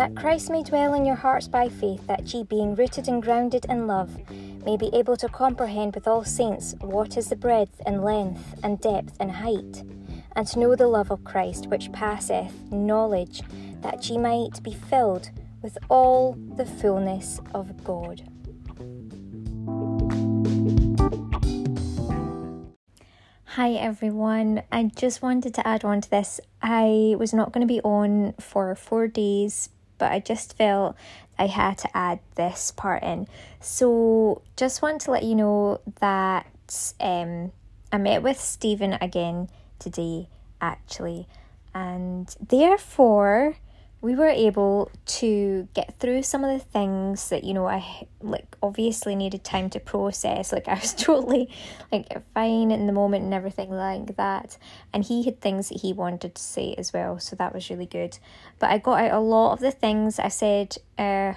that Christ may dwell in your hearts by faith, that ye, being rooted and grounded in love, may be able to comprehend with all saints what is the breadth and length and depth and height, and to know the love of Christ which passeth knowledge, that ye might be filled with all the fullness of God. Hi everyone, I just wanted to add on to this. I was not going to be on for four days but I just felt I had to add this part in. So, just want to let you know that um, I met with Stephen again today, actually, and therefore we were able to get through some of the things that you know I like obviously needed time to process. Like I was totally like fine in the moment and everything like that. And he had things that he wanted to say as well so that was really good. But I got out a lot of the things I said uh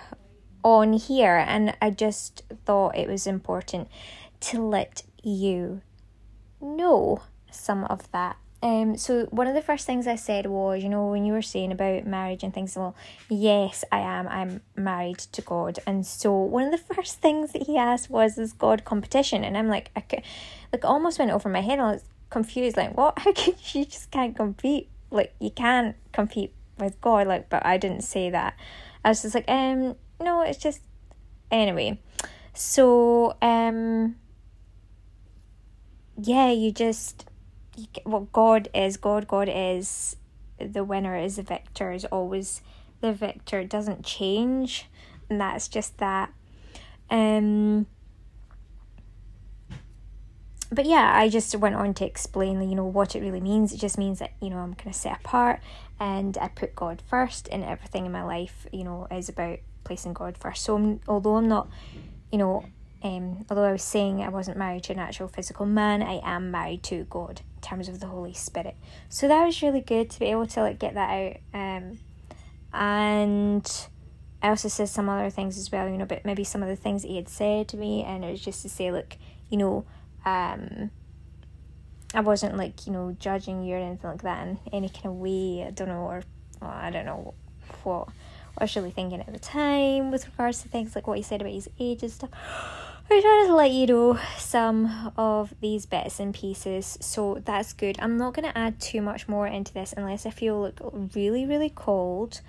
on here and I just thought it was important to let you know some of that um, so one of the first things I said was, you know, when you were saying about marriage and things, well, yes, I am. I'm married to God, and so one of the first things that he asked was, "Is God competition?" And I'm like, I could, like, almost went over my head. I was confused, like, what? How can you just can't compete? Like, you can't compete with God, like, but I didn't say that. I was just like, um, no, it's just anyway. So, um, yeah, you just what God is, God, God is the winner, is the victor, is always the victor. It doesn't change, and that's just that. Um, but yeah, I just went on to explain, you know, what it really means. It just means that you know I'm kind of set apart, and I put God first, and everything in my life, you know, is about placing God first. So I'm, although I'm not, you know, um, although I was saying I wasn't married to an actual physical man, I am married to God terms of the Holy Spirit. So that was really good to be able to like get that out. Um, and I also said some other things as well, you know, but maybe some of the things he had said to me, and it was just to say, look, you know, um, I wasn't like you know judging you or anything like that in any kind of way. I don't know, or well, I don't know what, what I was really thinking at the time with regards to things like what he said about his age and stuff. I try to let you know some of these bits and pieces, so that's good. I'm not going to add too much more into this unless I feel like really, really cold.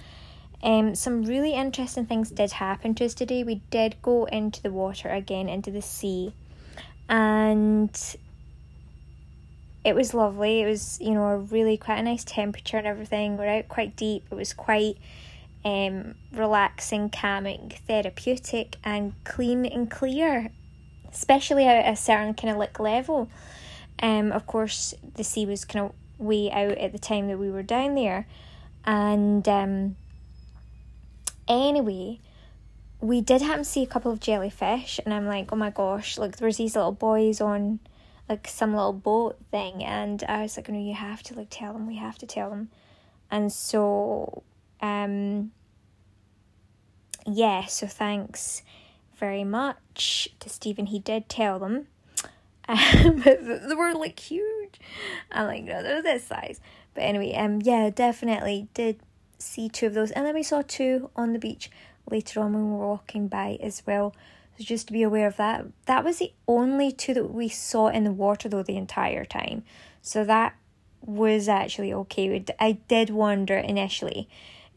Um, some really interesting things did happen to us today. We did go into the water again, into the sea, and it was lovely. It was, you know, a really quite a nice temperature and everything. We're out quite deep. It was quite um, relaxing, calming, therapeutic, and clean and clear, especially at a certain kind of like level. Um, of course, the sea was kind of way out at the time that we were down there, and um, anyway, we did happen to see a couple of jellyfish, and I'm like, oh my gosh, like there was these little boys on like some little boat thing, and I was like, no, you have to like tell them, we have to tell them, and so um, yeah, so thanks very much to Stephen. He did tell them. Um, they were like huge. I'm like, no, they're this size. But anyway, um, yeah, definitely did see two of those, and then we saw two on the beach later on when we were walking by as well. So just to be aware of that. That was the only two that we saw in the water though the entire time. So that was actually okay. I did wonder initially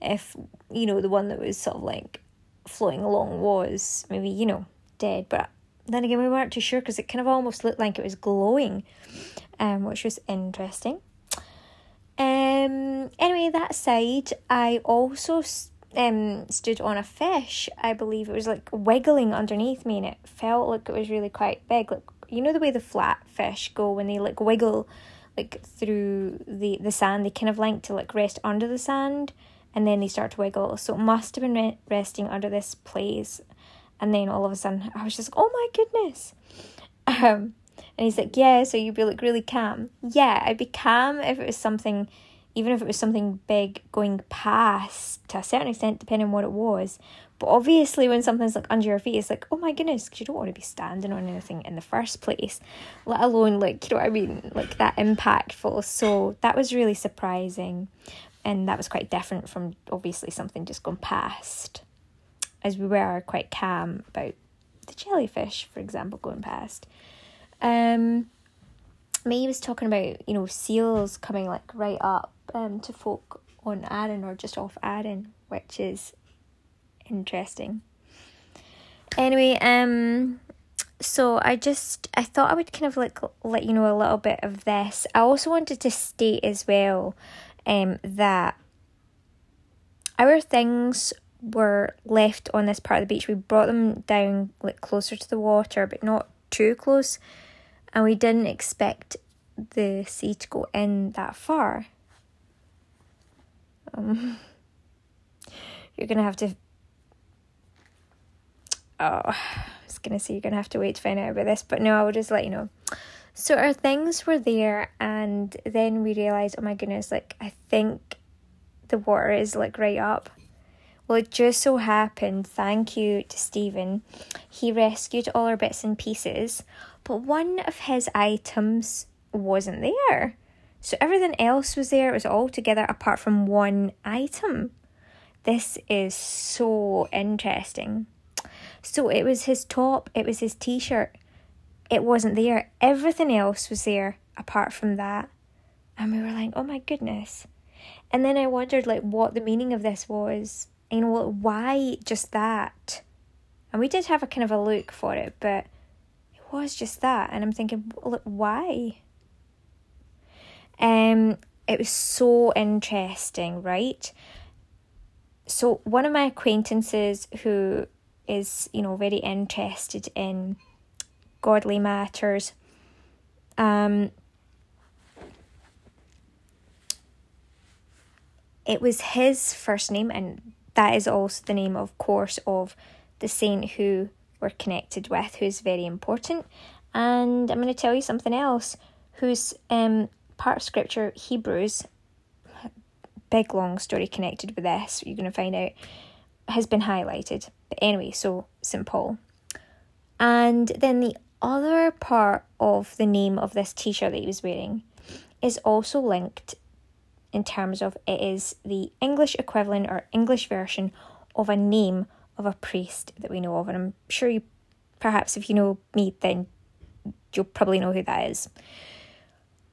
if you know the one that was sort of like floating along was maybe you know dead. But then again we weren't too sure because it kind of almost looked like it was glowing um which was interesting. Um anyway that side i also um stood on a fish. I believe it was like wiggling underneath me and it felt like it was really quite big. Like you know the way the flat fish go when they like wiggle like through the the sand? They kind of like to like rest under the sand and then they start to wiggle. So it must have been re- resting under this place. And then all of a sudden, I was just like, oh my goodness. Um, and he's like, yeah, so you'd be like really calm. Yeah, I'd be calm if it was something, even if it was something big going past to a certain extent, depending on what it was. But obviously, when something's like under your feet, it's like, oh my goodness, because you don't want to be standing on anything in the first place, let alone like, you know what I mean, like that impactful. So that was really surprising. And that was quite different from obviously something just gone past, as we were quite calm about the jellyfish, for example, going past. Um, May was talking about you know seals coming like right up um to folk on Arran or just off Arran, which is interesting. Anyway, um, so I just I thought I would kind of like let you know a little bit of this. I also wanted to state as well, um, that our things were left on this part of the beach. We brought them down like closer to the water, but not too close, and we didn't expect the sea to go in that far. Um, you're gonna have to. Oh, I was gonna say you're gonna have to wait to find out about this, but no, I will just let you know. So our things were there, and then we realized, oh my goodness, like I think the water is like right up. Well, it just so happened, thank you to Stephen, he rescued all our bits and pieces, but one of his items wasn't there. So everything else was there, it was all together apart from one item. This is so interesting. So it was his top, it was his t shirt. It wasn't there. Everything else was there apart from that. And we were like, oh my goodness. And then I wondered like what the meaning of this was. You know, why just that? And we did have a kind of a look for it, but it was just that. And I'm thinking, why? Um, it was so interesting, right? So one of my acquaintances who is, you know, very interested in godly matters, um, it was his first name, and that is also the name, of course, of the saint who we're connected with, who's very important. And I'm going to tell you something else, who's um, part of scripture, Hebrews, big long story connected with this, you're going to find out, has been highlighted. But anyway, so St. Paul. And then the other part of the name of this t shirt that he was wearing is also linked in terms of it is the English equivalent or English version of a name of a priest that we know of. And I'm sure you, perhaps if you know me, then you'll probably know who that is.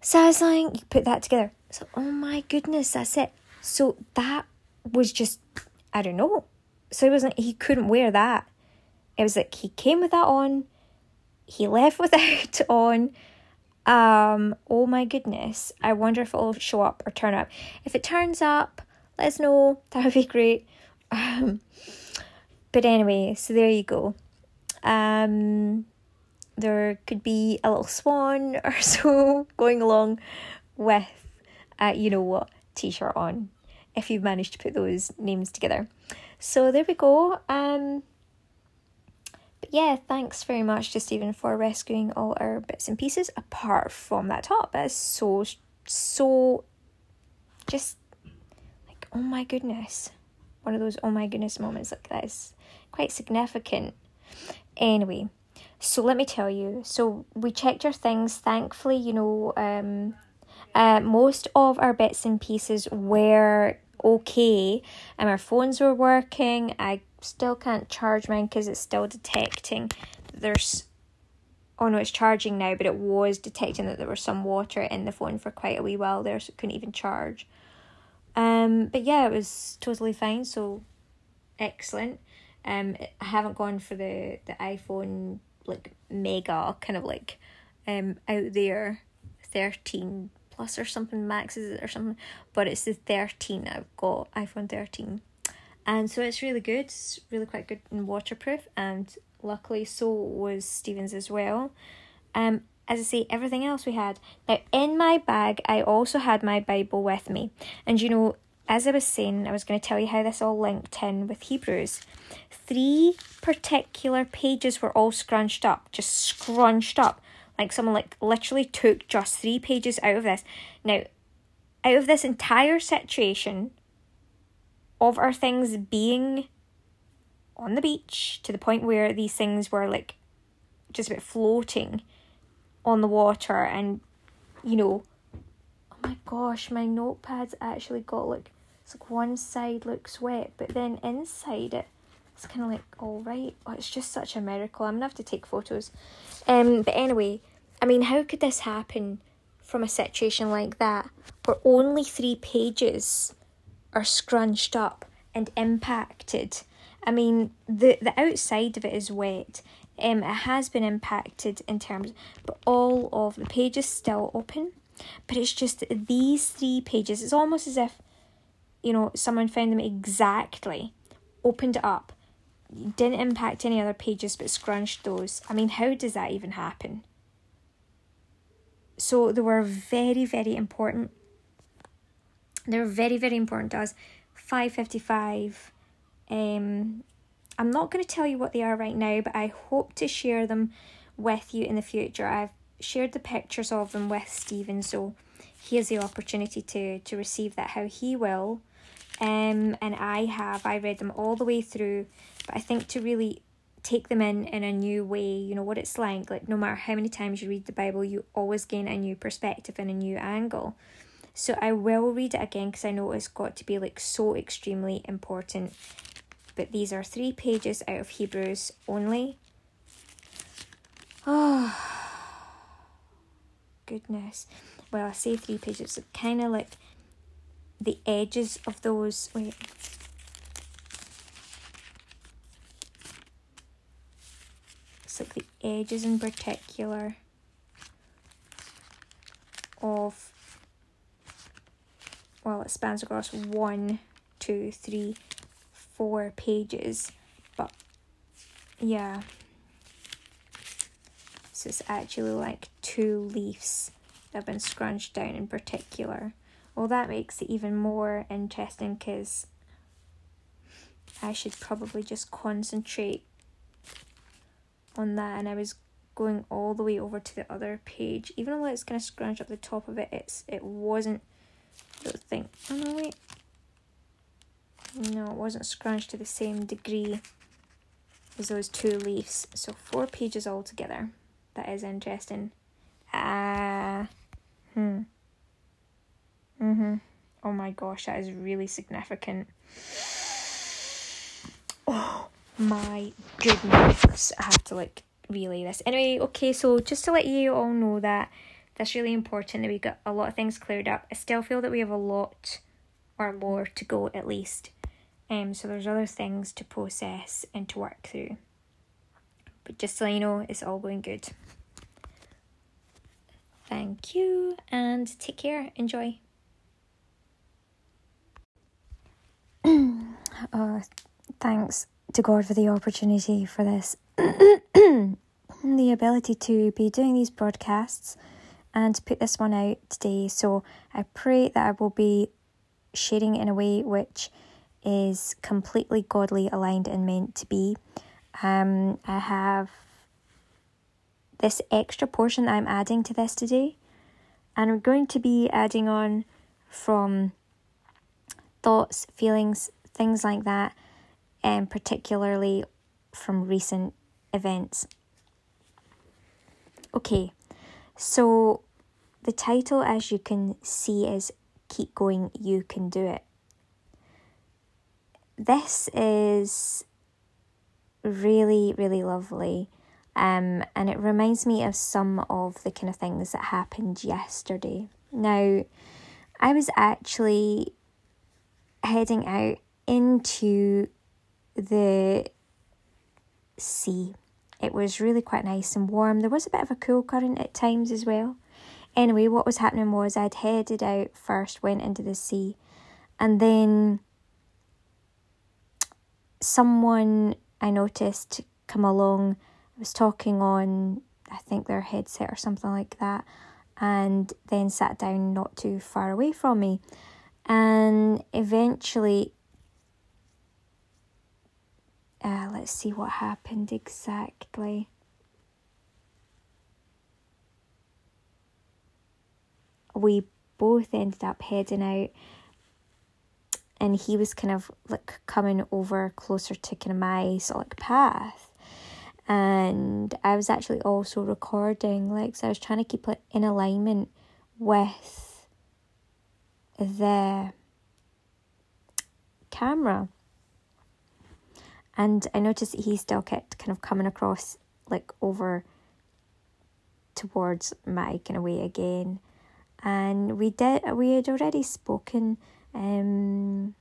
So I was like, you put that together. So, oh my goodness, that's it. So that was just, I don't know. So it wasn't, he couldn't wear that. It was like he came with that on, he left without on. Um, oh my goodness. I wonder if it'll show up or turn up. If it turns up, let us know. That would be great. Um, but anyway, so there you go. Um, there could be a little swan or so going along with, uh, you know what, t shirt on if you've managed to put those names together. So there we go. Um, but yeah, thanks very much to Stephen for rescuing all our bits and pieces apart from that top. That is so, so just like, oh my goodness. One of those oh my goodness moments like that is quite significant. Anyway, so let me tell you. So we checked our things. Thankfully, you know, um, uh, most of our bits and pieces were okay, and our phones were working. I still can't charge mine because it's still detecting there's. Oh no, it's charging now, but it was detecting that there was some water in the phone for quite a wee while there, so it couldn't even charge. Um, but yeah, it was totally fine. So excellent. Um, I haven't gone for the the iPhone like mega kind of like um out there 13 plus or something max is it or something but it's the 13 I've got iPhone 13 and so it's really good it's really quite good and waterproof and luckily so was Stephen's as well um as I say everything else we had now in my bag I also had my Bible with me and you know as I was saying, I was going to tell you how this all linked in with Hebrews. Three particular pages were all scrunched up, just scrunched up. Like someone like literally took just three pages out of this. Now, out of this entire situation of our things being on the beach to the point where these things were like just about floating on the water and you know oh my gosh my notepad's actually got like It's like one side looks wet, but then inside it, it's kind of like all right. Oh, it's just such a miracle. I'm gonna have to take photos. Um, but anyway, I mean, how could this happen from a situation like that where only three pages are scrunched up and impacted? I mean, the the outside of it is wet. Um, it has been impacted in terms, but all of the pages still open. But it's just these three pages. It's almost as if, you know, someone found them exactly, opened it up, didn't impact any other pages, but scrunched those. I mean, how does that even happen? So they were very, very important. They're very, very important to us. Five fifty five um, I'm not going to tell you what they are right now, but I hope to share them with you in the future. I've shared the pictures of them with Stephen, so he has the opportunity to to receive that how he will. Um, and I have I read them all the way through, but I think to really take them in in a new way, you know what it's like. Like no matter how many times you read the Bible, you always gain a new perspective and a new angle. So I will read it again because I know it's got to be like so extremely important but these are three pages out of Hebrews only. Oh, goodness. Well, I say three pages, it's kind of like the edges of those. Wait. It's like the edges in particular of well it spans across one two three four pages, but yeah. So it's actually like two leaves that have been scrunched down in particular. Well, that makes it even more interesting because I should probably just concentrate on that. And I was going all the way over to the other page, even though it's kind of scrunched up the top of it. It's it wasn't. Don't think. Oh no, wait. No, it wasn't scrunched to the same degree as those two leaves. So four pages altogether. That is interesting. Ah. Uh, hmm. Mm-hmm. Oh my gosh, that is really significant. Oh my goodness. I have to like relay this. Anyway, okay, so just to let you all know that that's really important that we got a lot of things cleared up. I still feel that we have a lot or more to go at least. Um, so there's other things to process and to work through. But just so you know, it's all going good. Thank you and take care. Enjoy. uh, thanks to God for the opportunity for this. the ability to be doing these broadcasts and put this one out today. So I pray that I will be sharing in a way which is completely godly aligned and meant to be. Um, I have this extra portion I'm adding to this today, and I'm going to be adding on from thoughts, feelings, things like that, and particularly from recent events. Okay, so the title, as you can see, is Keep Going, You Can Do It this is really, really lovely. Um, and it reminds me of some of the kind of things that happened yesterday. Now, I was actually heading out into the sea. It was really quite nice and warm. There was a bit of a cool current at times as well. Anyway, what was happening was I'd headed out first, went into the sea, and then someone I noticed come along I was talking on, I think their headset or something like that, and then sat down not too far away from me. And eventually, uh, let's see what happened exactly. We both ended up heading out and he was kind of like coming over closer to kind of my sort of like path and I was actually also recording like so I was trying to keep it in alignment with the camera. And I noticed that he still kept kind of coming across like over towards my kind of way again. And we did we had already spoken um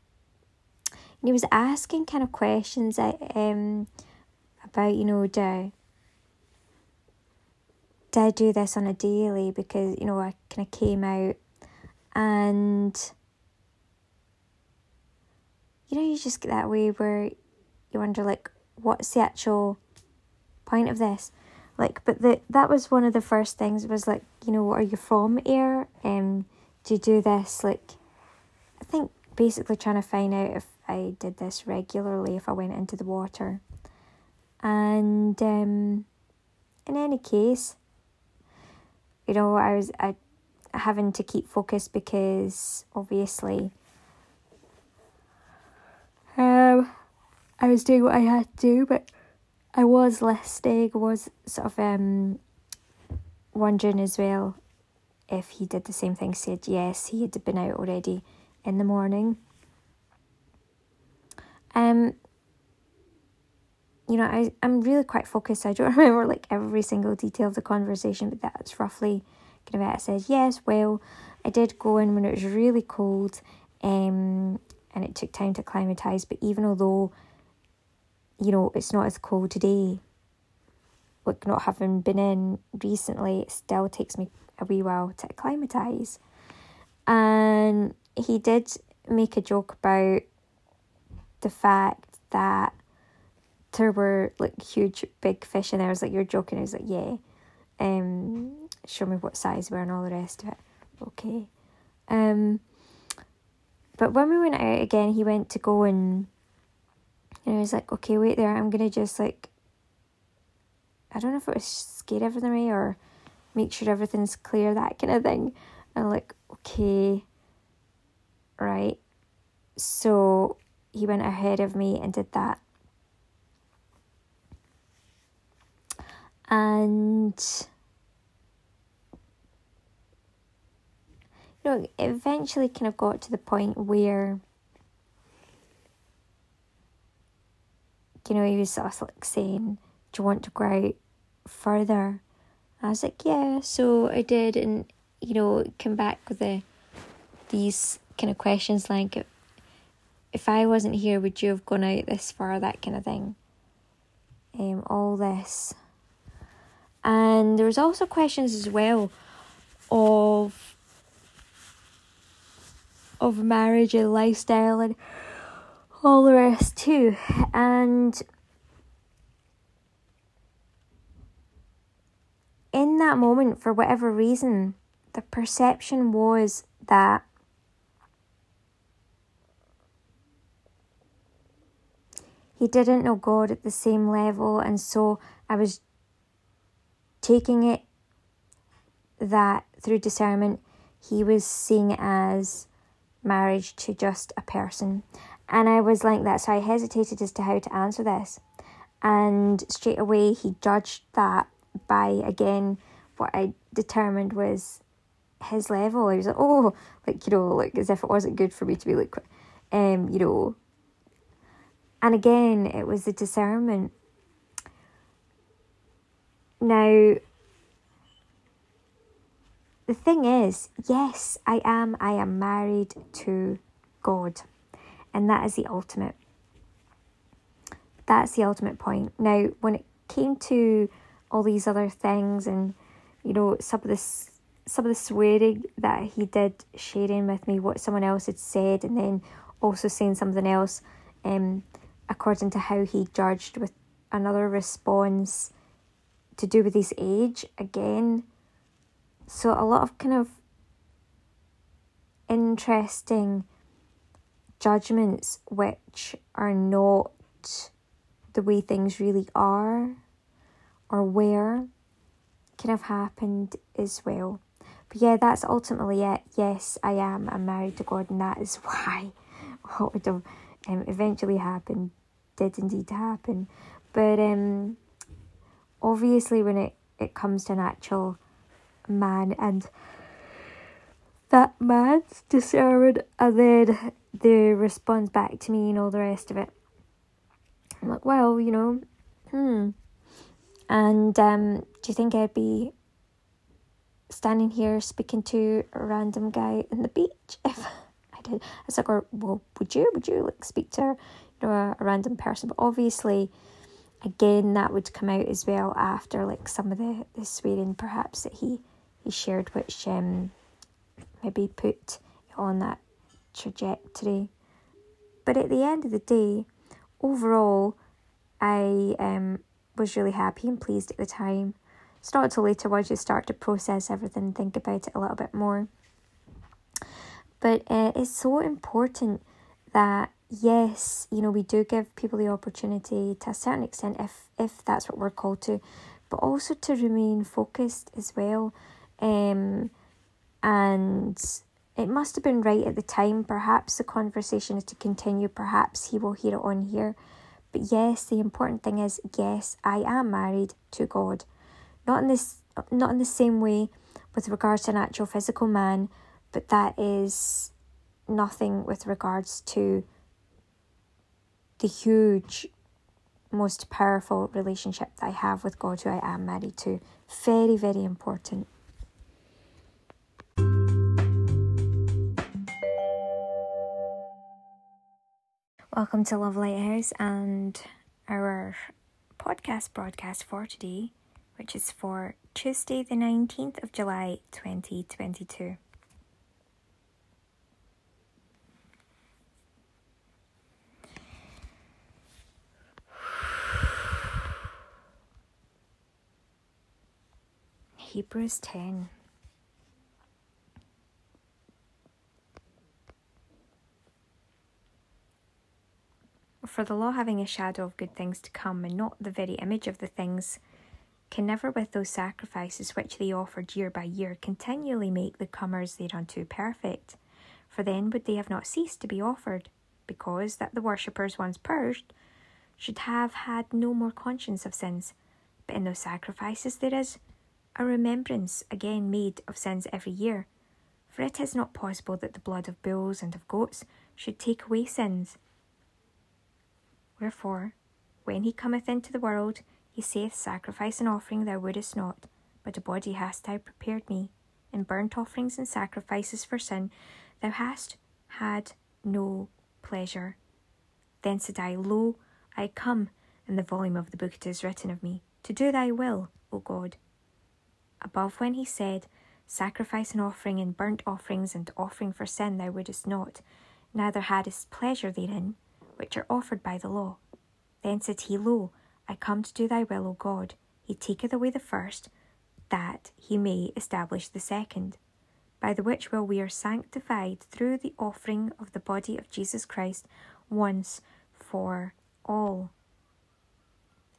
and he was asking kind of questions I, um about, you know, do did I do this on a daily because, you know, I kind of came out and you know, you just get that way where you wonder like what's the actual point of this? Like but the that was one of the first things was like, you know, are you from Ayr? Um do you do this like I think basically trying to find out if I did this regularly if I went into the water. And um in any case, you know, I was I having to keep focus because obviously um I was doing what I had to do, but I was listening, was sort of um wondering as well if he did the same thing, said yes, he had been out already in the morning. Um you know, I, I'm really quite focused. I don't remember like every single detail of the conversation, but that's roughly kind of it. I said, yes, well, I did go in when it was really cold um, and it took time to acclimatise, but even although, you know, it's not as cold today, like not having been in recently, it still takes me a wee while to acclimatise. And he did make a joke about the fact that there were like huge big fish in there. I was like, You're joking. I was like, Yeah. Um show me what size we were and all the rest of it. Okay. Um but when we went out again he went to go and and I was like, Okay, wait there, I'm gonna just like I don't know if it was scare everything away or make sure everything's clear, that kind of thing. And I'm like, okay, right. So he went ahead of me and did that. And you know, eventually kind of got to the point where you know, he was sort of like saying, Do you want to go out further? I was like, Yeah, so I did and you know, come back with the these kind of questions like if I wasn't here, would you have gone out this far, that kind of thing. Um, all this. And there was also questions as well of of marriage and lifestyle and all the rest too. And in that moment, for whatever reason, the perception was that he didn't know God at the same level, and so I was taking it that through discernment he was seeing it as marriage to just a person. And I was like that, so I hesitated as to how to answer this. And straight away he judged that by again what I determined was his level. He was like, oh, like, you know, like as if it wasn't good for me to be like, um, you know. And again, it was the discernment now, the thing is, yes, I am. I am married to God, and that is the ultimate. That's the ultimate point. Now, when it came to all these other things, and you know, some of this, some of the swearing that he did, sharing with me what someone else had said, and then also saying something else, um, according to how he judged with another response to do with his age again. So, a lot of kind of interesting judgments which are not the way things really are or where can have happened as well. But yeah, that's ultimately it. Yes, I am. I'm married to God, and that is why what would have um, eventually happened did indeed happen. But um, obviously when it, it comes to an actual man and that man's deserving and then the response back to me and all the rest of it. I'm like, well, you know, hmm. And um, do you think I'd be standing here speaking to a random guy in the beach if I did? I was like, well, would you? Would you like speak to you know a, a random person? But obviously, again, that would come out as well after like some of the the swearing perhaps that he he shared, which um maybe put on that trajectory. But at the end of the day, overall, I um, was really happy and pleased at the time. It's not until later once you start to process everything and think about it a little bit more. But uh, it's so important that yes, you know, we do give people the opportunity to a certain extent if if that's what we're called to, but also to remain focused as well. Um, and it must have been right at the time. Perhaps the conversation is to continue. Perhaps he will hear it on here. But yes, the important thing is yes, I am married to God. Not in this not in the same way with regards to an actual physical man, but that is nothing with regards to the huge most powerful relationship that I have with God who I am married to. Very, very important. Welcome to Love Lighthouse and our podcast broadcast for today, which is for Tuesday, the 19th of July 2022. Hebrews 10. For the law, having a shadow of good things to come, and not the very image of the things, can never, with those sacrifices which they offered year by year, continually make the comers thereunto perfect. For then would they have not ceased to be offered, because that the worshippers, once purged, should have had no more conscience of sins. But in those sacrifices there is a remembrance again made of sins every year. For it is not possible that the blood of bulls and of goats should take away sins. Wherefore, when he cometh into the world, he saith, Sacrifice and offering thou wouldest not, but a body hast thou prepared me. In burnt offerings and sacrifices for sin thou hast had no pleasure. Then said I, Lo, I come, in the volume of the book it is written of me, to do thy will, O God. Above when he said, Sacrifice and offering and burnt offerings and offering for sin thou wouldest not, neither hadst pleasure therein, which are offered by the law. Then said he, Lo, I come to do thy will, O God. He taketh away the first, that he may establish the second, by the which will we are sanctified through the offering of the body of Jesus Christ once for all.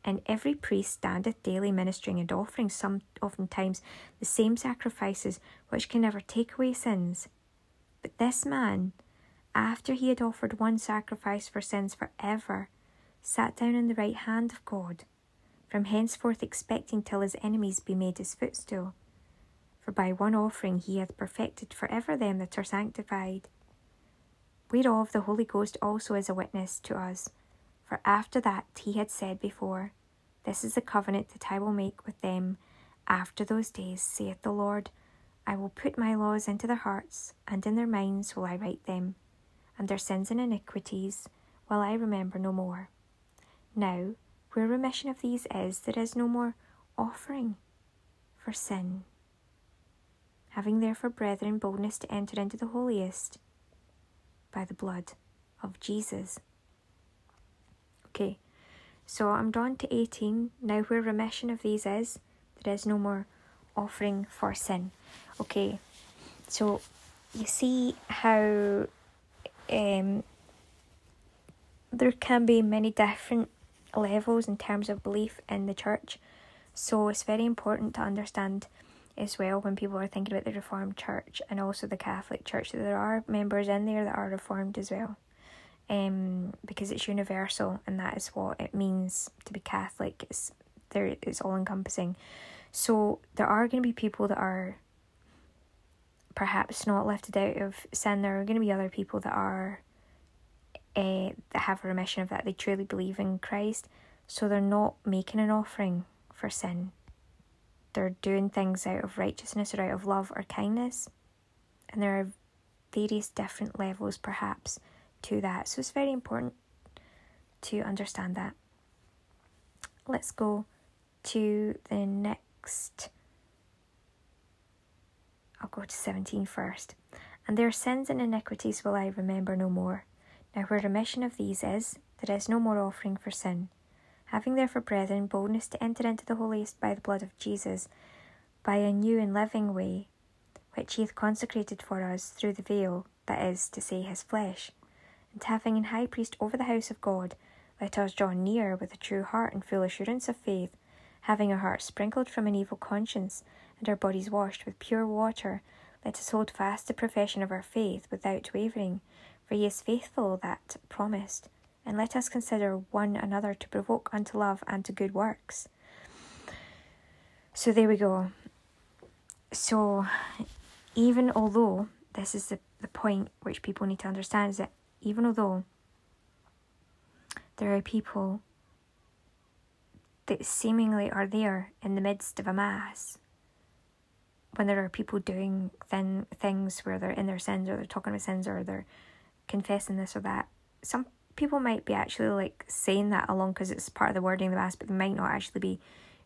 And every priest standeth daily ministering and offering some oftentimes the same sacrifices which can never take away sins. But this man, after he had offered one sacrifice for sins for ever, sat down on the right hand of God, from henceforth expecting till his enemies be made his footstool. For by one offering he hath perfected for ever them that are sanctified. Whereof the Holy Ghost also is a witness to us. For after that he had said before, This is the covenant that I will make with them after those days, saith the Lord. I will put my laws into their hearts, and in their minds will I write them and their sins and iniquities will I remember no more. Now, where remission of these is, there is no more offering for sin. Having therefore, brethren, boldness to enter into the holiest by the blood of Jesus. Okay, so I'm down to 18. Now, where remission of these is, there is no more offering for sin. Okay, so you see how um, there can be many different levels in terms of belief in the church. So it's very important to understand as well when people are thinking about the Reformed Church and also the Catholic Church that there are members in there that are Reformed as well. Um, because it's universal and that is what it means to be Catholic. It's there it's all encompassing. So there are going to be people that are perhaps not lifted out of sin. There are going to be other people that are uh, that have a remission of that. They truly believe in Christ, so they're not making an offering for sin. They're doing things out of righteousness or out of love or kindness, and there are various different levels, perhaps, to that. So it's very important to understand that. Let's go to the next. I'll go to 17 first. And their sins and iniquities will I remember no more. Now, where remission of these is, there is no more offering for sin. Having therefore, brethren, boldness to enter into the holiest by the blood of Jesus, by a new and living way, which he hath consecrated for us through the veil, that is to say, his flesh. And having an high priest over the house of God, let us draw near with a true heart and full assurance of faith, having our hearts sprinkled from an evil conscience, and our bodies washed with pure water. Let us hold fast the profession of our faith without wavering, for he is faithful that promised. And let us consider one another to provoke unto love and to good works. So there we go. So, even although this is the, the point which people need to understand, is that even although there are people that seemingly are there in the midst of a mass when there are people doing thin things where they're in their sins or they're talking about sins or they're confessing this or that some people might be actually like saying that along because it's part of the wording of the mass but they might not actually be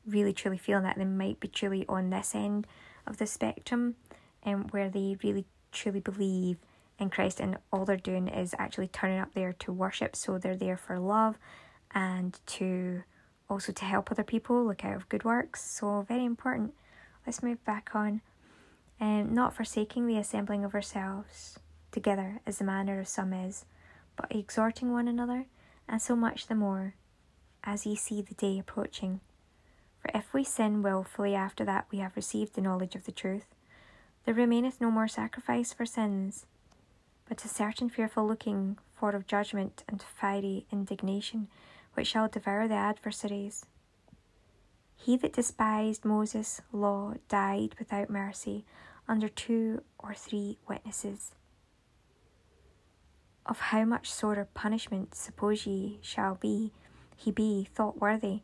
really truly feeling that they might be truly on this end of the spectrum and um, where they really truly believe in Christ, and all they're doing is actually turning up there to worship. So they're there for love and to also to help other people look out of good works. So very important. Let's move back on. Um, not forsaking the assembling of ourselves together as the manner of some is, but exhorting one another, and so much the more as ye see the day approaching. For if we sin wilfully after that we have received the knowledge of the truth, there remaineth no more sacrifice for sins but a certain fearful looking for of judgment and fiery indignation which shall devour the adversaries. He that despised Moses' law died without mercy under two or three witnesses. Of how much sorer punishment suppose ye shall be he be thought worthy,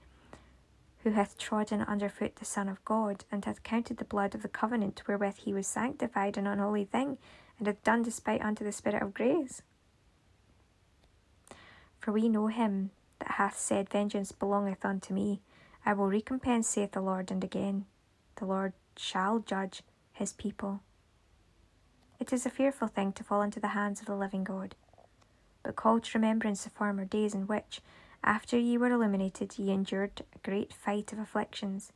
who hath trodden under foot the Son of God, and hath counted the blood of the covenant wherewith he was sanctified an unholy thing, and hath done despite unto the Spirit of grace. For we know him that hath said, Vengeance belongeth unto me. I will recompense, saith the Lord, and again, the Lord shall judge his people. It is a fearful thing to fall into the hands of the living God. But call to remembrance the former days in which, after ye were illuminated, ye endured a great fight of afflictions,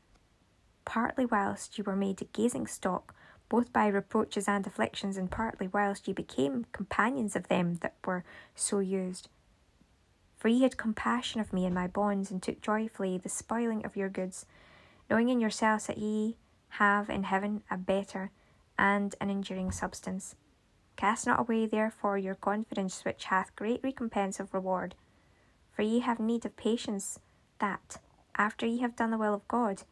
partly whilst ye were made a gazing stock both by reproaches and afflictions, and partly whilst ye became companions of them that were so used. For ye had compassion of me and my bonds, and took joyfully the spoiling of your goods, knowing in yourselves that ye have in heaven a better and an enduring substance. Cast not away therefore your confidence, which hath great recompense of reward. For ye have need of patience, that, after ye have done the will of God,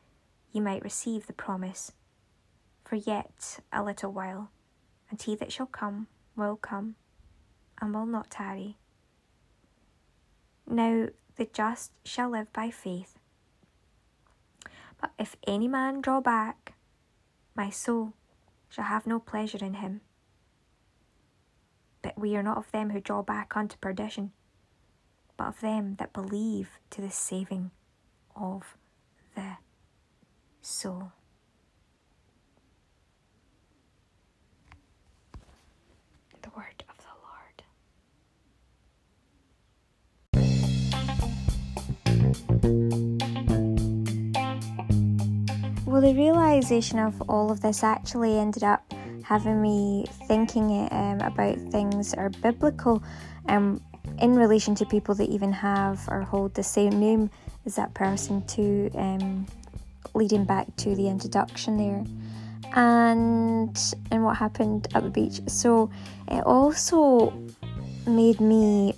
ye might receive the promise for yet a little while, and he that shall come will come, and will not tarry. Now the just shall live by faith. But if any man draw back, my soul shall have no pleasure in him. But we are not of them who draw back unto perdition, but of them that believe to the saving of the soul. the Lord. Well, the realization of all of this actually ended up having me thinking um, about things that are biblical um, in relation to people that even have or hold the same name as that person, to um, leading back to the introduction there and and what happened at the beach. So it also made me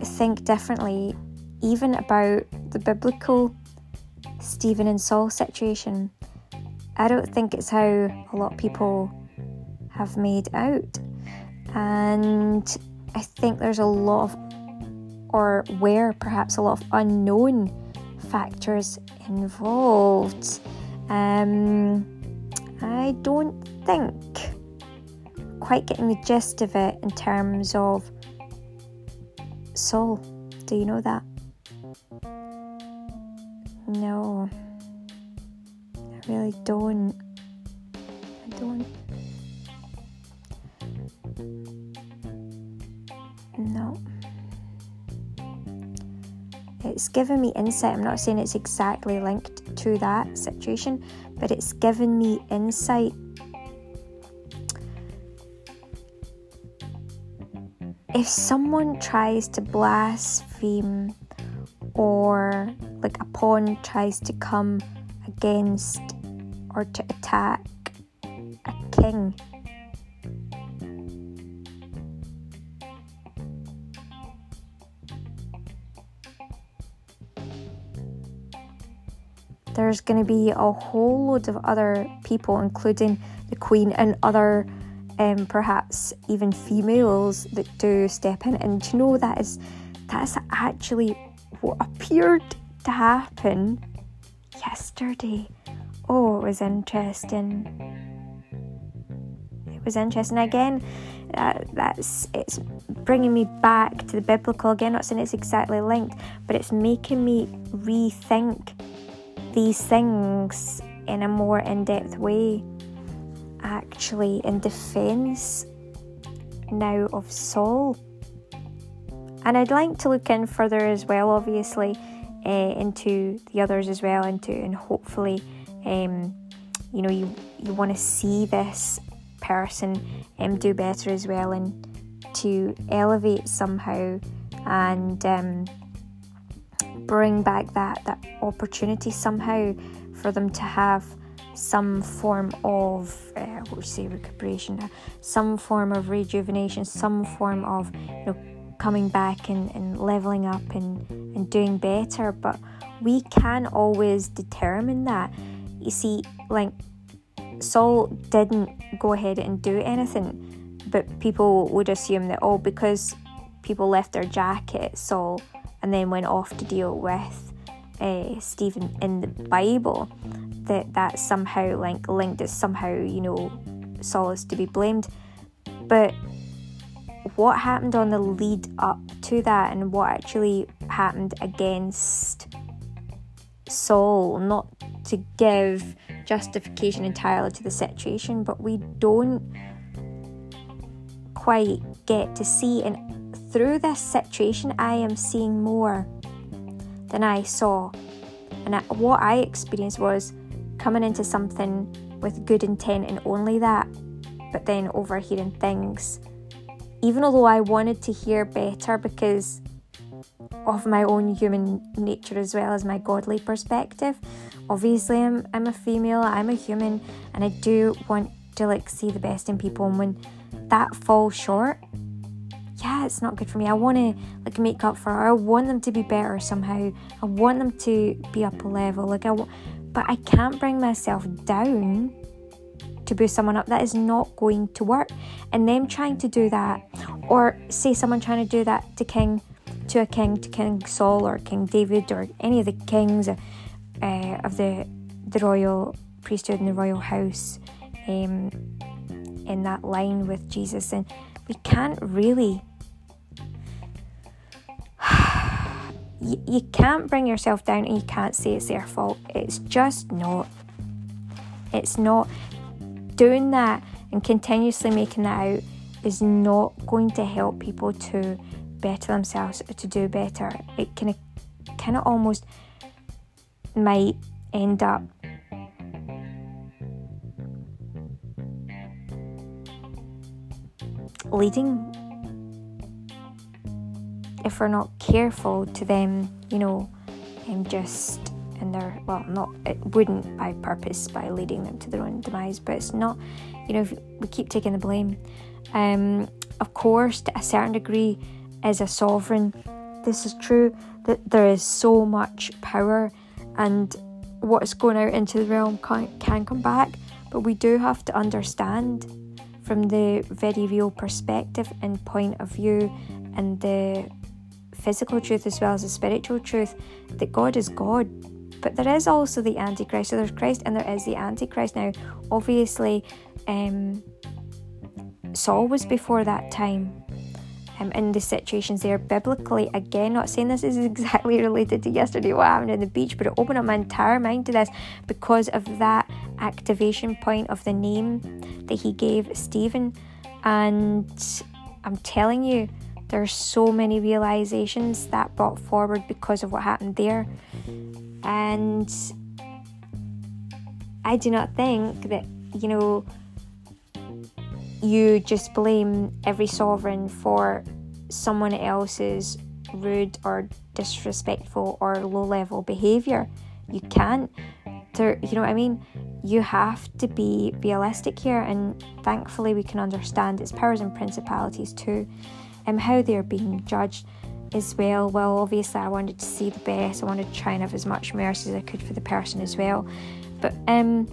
think differently, even about the biblical Stephen and Saul situation. I don't think it's how a lot of people have made out. And I think there's a lot of, or where perhaps a lot of unknown factors involved. Um, I don't think quite getting the gist of it in terms of Saul. Do you know that? No, I really don't. I don't. No. It's given me insight. I'm not saying it's exactly linked to that situation, but it's given me insight. If someone tries to blaspheme or like a pawn tries to come against or to attack a king, there's going to be a whole load of other people, including the Queen and other, um, perhaps even females, that do step in. And you know that is that's actually what appeared to happen yesterday. Oh, it was interesting. It was interesting. Again, uh, that's it's bringing me back to the biblical again. Not saying it's exactly linked, but it's making me rethink these things in a more in depth way, actually, in defence now of Saul. And I'd like to look in further as well, obviously, uh, into the others as well, into and hopefully, um, you know, you you want to see this person um, do better as well, and to elevate somehow, and um, bring back that that opportunity somehow for them to have some form of uh, what would you say recuperation, some form of rejuvenation, some form of you know coming back and, and leveling up and, and doing better. But we can always determine that. You see, like Saul didn't go ahead and do anything, but people would assume that oh because people left their jacket, Saul and then went off to deal with uh, Stephen in the Bible, that that somehow like linked as somehow you know Saul is to be blamed, but what happened on the lead up to that and what actually happened against Saul, not to give justification entirely to the situation, but we don't quite get to see and through this situation, I am seeing more than I saw. And what I experienced was coming into something with good intent and only that, but then overhearing things. Even although I wanted to hear better because of my own human nature as well as my godly perspective. Obviously, I'm, I'm a female, I'm a human, and I do want to like see the best in people. And when that falls short, yeah, it's not good for me. I want to like make up for it. I want them to be better somehow. I want them to be up a level. Like I, w- but I can't bring myself down to boost someone up. That is not going to work. And them trying to do that, or say someone trying to do that to King, to a king, to King Saul or King David or any of the kings uh, of the the royal priesthood and the royal house, um, in that line with Jesus, and we can't really you, you can't bring yourself down and you can't say it's their fault. It's just not. It's not. Doing that and continuously making that out is not going to help people to better themselves to do better. It can kind of almost might end up leading if we're not careful to them, you know, um, just in their well, not it wouldn't by purpose by leading them to their own demise, but it's not, you know, we keep taking the blame. Um, of course, to a certain degree, as a sovereign, this is true that there is so much power, and what is going out into the realm can, can come back. But we do have to understand from the very real perspective and point of view and the physical truth as well as the spiritual truth that God is God. But there is also the Antichrist. So there's Christ and there is the Antichrist. Now, obviously, um, Saul was before that time. Um, in the situations there biblically again not saying this is exactly related to yesterday what happened in the beach but it opened up my entire mind to this because of that activation point of the name that he gave Stephen and I'm telling you there's so many realizations that brought forward because of what happened there and I do not think that you know you just blame every sovereign for someone else's rude or disrespectful or low level behavior. You can't. You know what I mean? You have to be realistic here, and thankfully, we can understand its powers and principalities too, and how they're being judged as well. Well, obviously, I wanted to see the best. I wanted to try and have as much mercy as I could for the person as well. But um,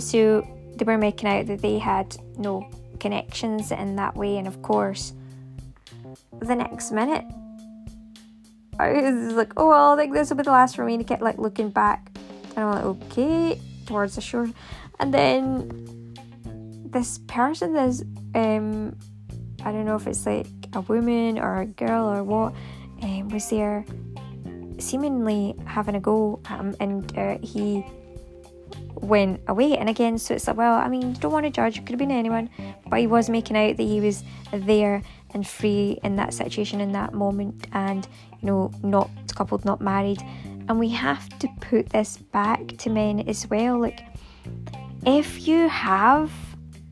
so they were making out that they had no connections in that way, and of course, the next minute, I was like, oh, well, I think this will be the last for me to get like looking back, and I'm like, okay, towards the shore, and then this person is, um, I don't know if it's like a woman or a girl or what, um, was there seemingly having a go at him, and uh, he went away. And again, so it's like, well, I mean, you don't want to judge, it could have been anyone, but he was making out that he was there and free in that situation in that moment and, you know, not coupled, not married. And we have to put this back to men as well. Like, if you have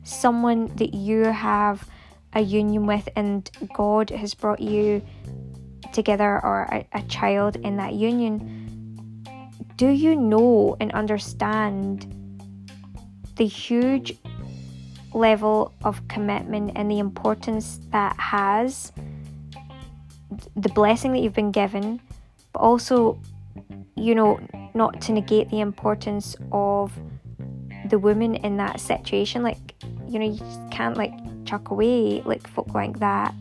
someone that you have a union with and God has brought you together or a, a child in that union, do you know and understand the huge level of commitment and the importance that has, the blessing that you've been given, but also, you know, not to negate the importance of the woman in that situation. Like, you know, you can't like chuck away like folk like that.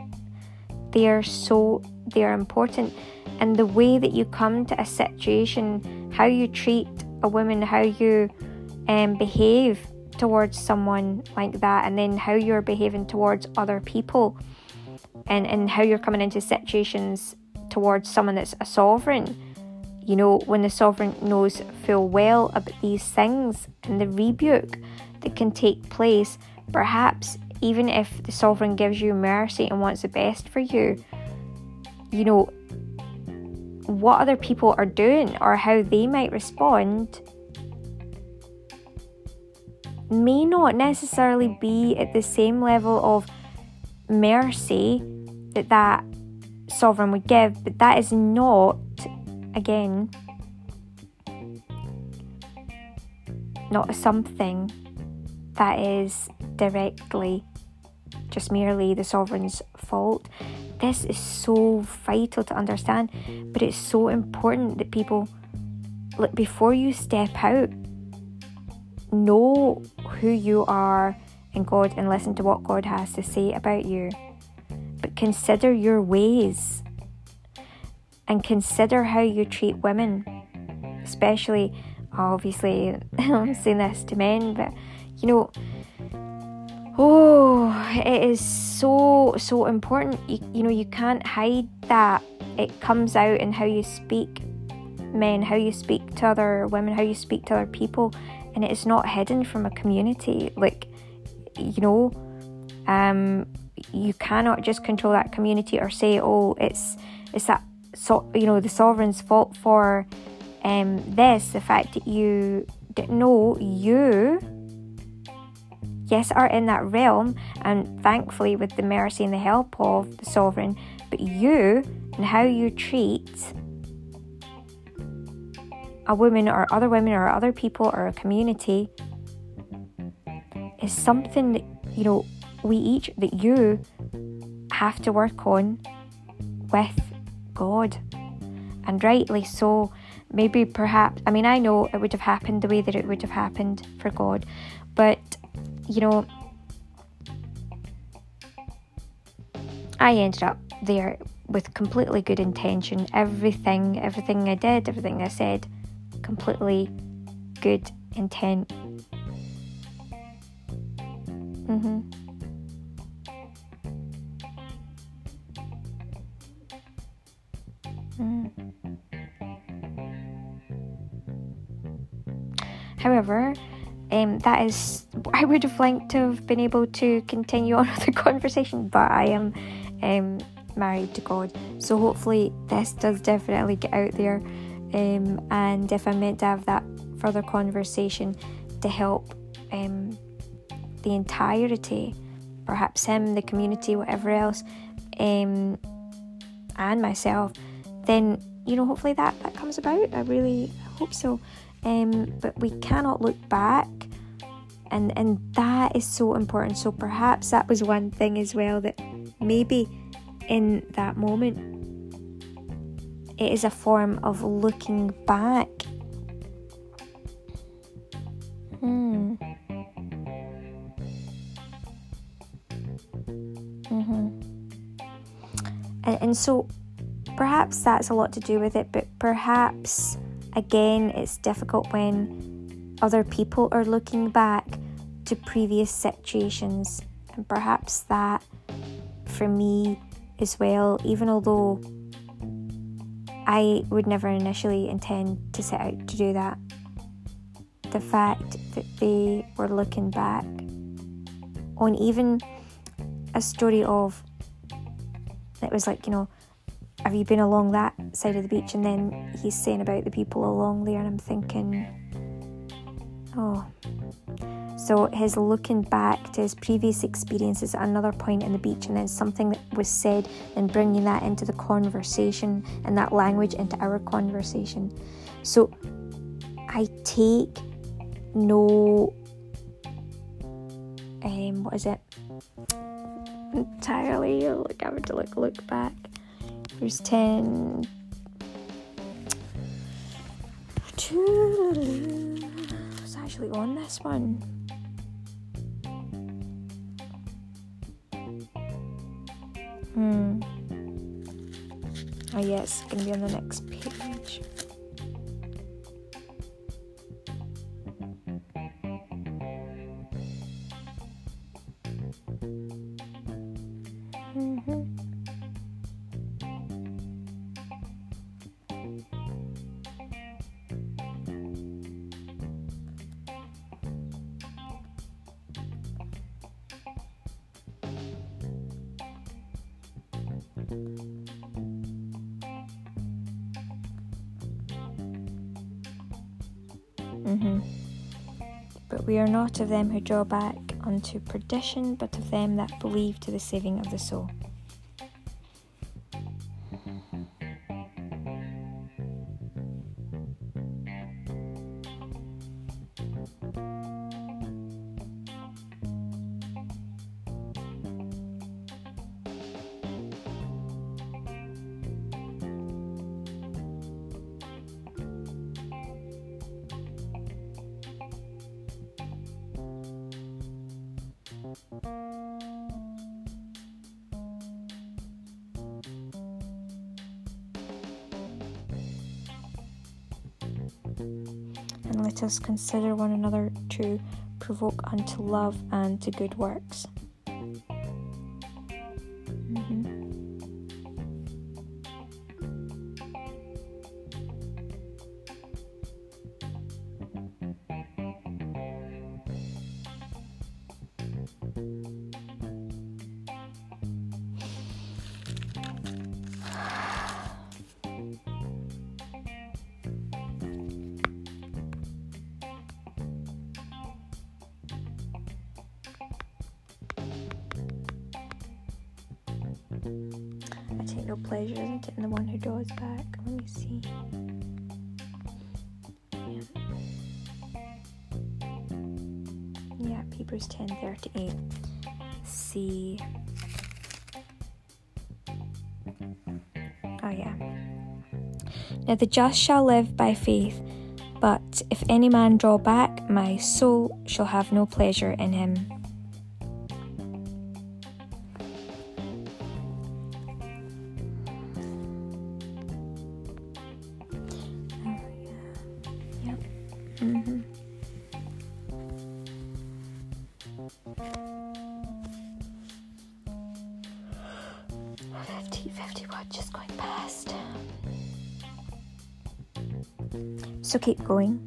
They are so they are important, and the way that you come to a situation how you treat a woman, how you um, behave towards someone like that, and then how you're behaving towards other people, and, and how you're coming into situations towards someone that's a sovereign. You know, when the sovereign knows full well about these things and the rebuke that can take place, perhaps even if the sovereign gives you mercy and wants the best for you, you know, what other people are doing or how they might respond may not necessarily be at the same level of mercy that that sovereign would give, but that is not, again, not something that is directly just merely the sovereign's fault. This is so vital to understand, but it's so important that people, like, before you step out, know who you are in God and listen to what God has to say about you. But consider your ways and consider how you treat women, especially, obviously, I'm saying this to men, but you know, oh, it is so, so important. You, you know, you can't hide that. It comes out in how you speak men, how you speak to other women, how you speak to other people, and it is not hidden from a community. Like, you know, um, you cannot just control that community or say, oh, it's it's that so you know the sovereign's fault for um, this. The fact that you didn't know you yes, are in that realm, and thankfully with the mercy and the help of the sovereign, but you and how you treat a woman or other women or other people or a community is something that you know we each that you have to work on with God. And rightly so. Maybe perhaps I mean I know it would have happened the way that it would have happened for God but you know, I ended up there with completely good intention. Everything, everything I did, everything I said, completely good intent. Mhm. Mm. However, um, that is I would have liked to have been able to continue on with the conversation, but I am um, married to God. So hopefully, this does definitely get out there. Um, and if I'm meant to have that further conversation to help um, the entirety, perhaps him, the community, whatever else, um, and myself, then you know hopefully that that comes about. I really hope so. Um, but we cannot look back, and and that is so important. So perhaps that was one thing as well that maybe in that moment it is a form of looking back. Hmm. Mm-hmm. And, and so perhaps that's a lot to do with it, but perhaps again it's difficult when other people are looking back to previous situations, and perhaps that for me as well, even although I would never initially intend to set out to do that. The fact that they were looking back on even a story of it was like, you know, have you been along that side of the beach? And then he's saying about the people along there, and I'm thinking, oh. So his looking back to his previous experiences at another point in the beach, and then something that was said, and bringing that into the conversation and that language into our conversation. So I take no, um, what is it? Entirely, look, I would to look look back. Verse ten. Was actually on this one. Hmm. Oh, yes, yeah, going to be on the next page. Are not of them who draw back unto perdition, but of them that believe to the saving of the soul. Let us consider one another to provoke unto love and to good works. The just shall live by faith, but if any man draw back, my soul shall have no pleasure in him. So keep going.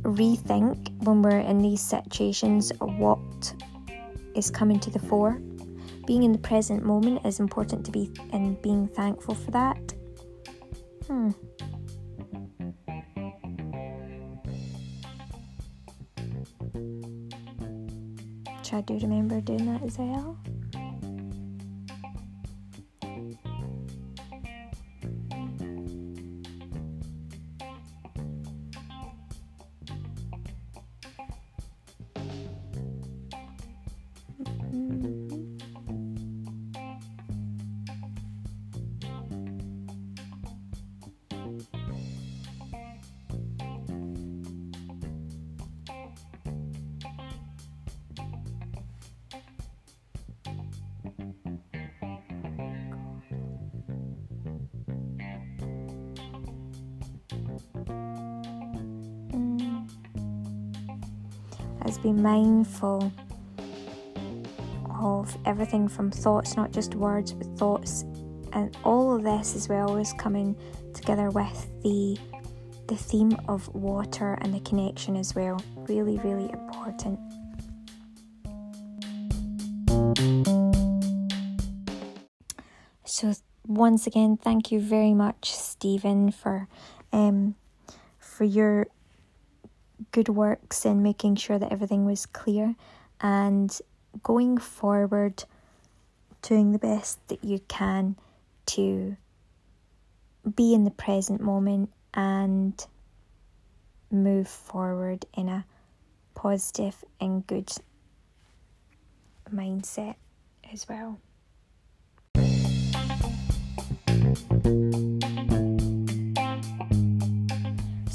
Rethink when we're in these situations what is coming to the fore. Being in the present moment is important to be and being thankful for that. Hmm. I do remember doing that as well. As be mindful of everything from thoughts, not just words, but thoughts, and all of this as well is coming together with the the theme of water and the connection as well. Really, really important. So once again, thank you very much, Stephen, for um, for your good works in making sure that everything was clear and going forward, doing the best that you can to be in the present moment and move forward in a positive and good mindset as well.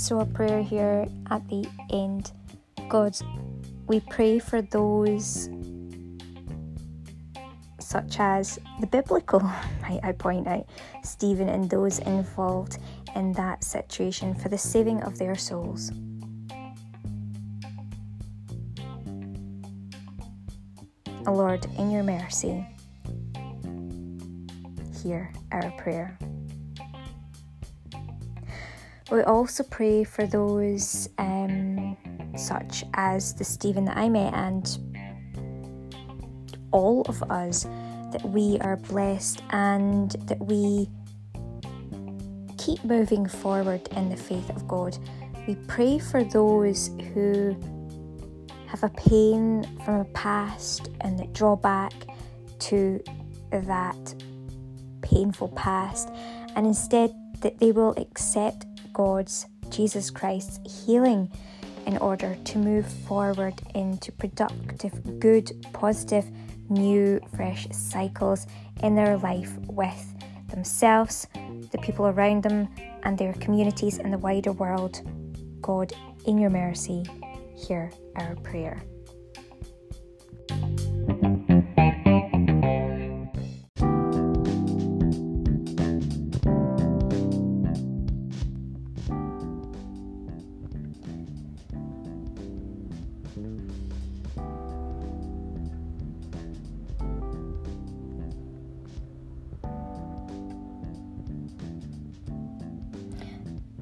So, a prayer here at the end. God, we pray for those such as the biblical, might I point out, Stephen and those involved in that situation for the saving of their souls. Lord, in your mercy, hear our prayer. We also pray for those um, such as the Stephen that I met and all of us that we are blessed and that we keep moving forward in the faith of God. We pray for those who have a pain from a past and that draw back to that painful past and instead that they will accept God's, Jesus Christ's healing in order to move forward into productive, good, positive, new, fresh cycles in their life with themselves, the people around them, and their communities and the wider world. God, in your mercy, hear our prayer.